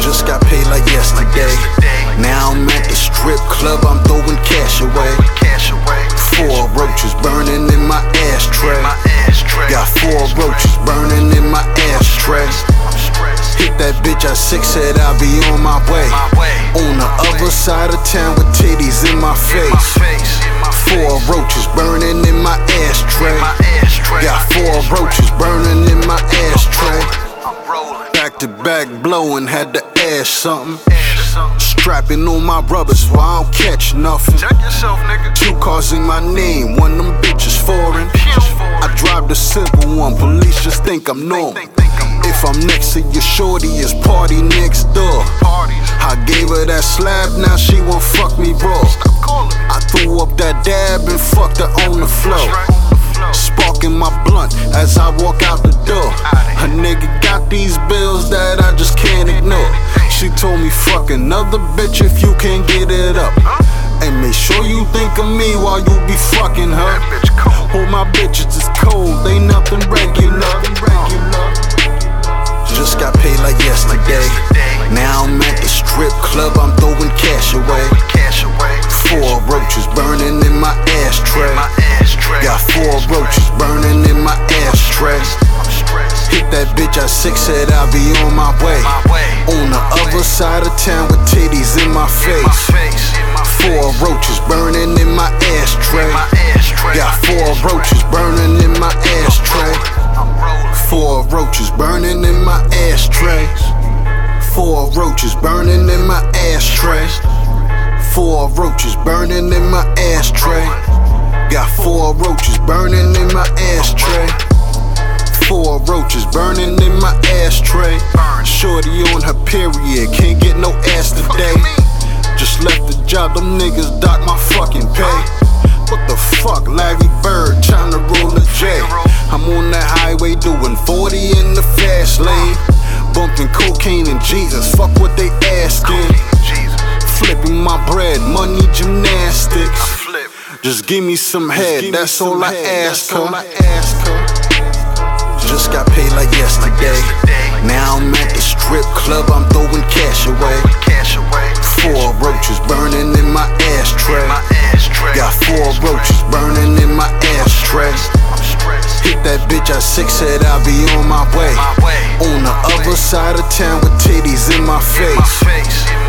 Just got paid like yesterday. Now I'm at the strip club, I'm throwing cash away. Four roaches burning in my ashtray. Got four roaches burning in my ashtray. Hit that bitch at six, said I'll be on my way. On the other side of town with titties in my face. Four roaches burning in my ashtray. Got four roaches Back to back blowing, had to ash something. Strapping on my rubbers so I don't catch nothing. Check yourself, nigga. Two cars in my name, one of them bitches foreign. I drive the simple one, police just think I'm normal. If I'm next to your shorty, it's party next door. I gave her that slab, now she won't fuck me raw. I threw up that dab and fucked her on the floor. Sparking my blunt as I walk out the door. A nigga got these bills that I just can't ignore. She told me, fuck another bitch if you can't get it up. And make sure you think of me while you be fucking her. All my bitches is cold, they nothing regular. Hit that bitch at six, said I'll be on my way. On the other side of town with titties in my face. Four roaches burning in my ashtray. Got four roaches burning in my ashtray. Four roaches burning in my ashtray. Four roaches burning in my ashtray. Four roaches burning in my ashtray. Got four roaches burning in my ashtray. Roaches burning in my ashtray. Shorty on her period, can't get no ass today. Just left the job, them niggas dock my fucking pay. What the fuck, Larry Bird tryna roll a J. I'm on that highway doing 40 in the fast lane. Bumping cocaine and Jesus, fuck what they asking. Flipping my bread, money gymnastics. Just give me some head, that's all I ask her. Just got paid like yesterday. Now I'm at the strip club, I'm throwing cash away. Four roaches burning in my ashtray. Got four roaches burning in my ashtray. Hit that bitch, I six said I'll be on my way. On the other side of town with titties in my face.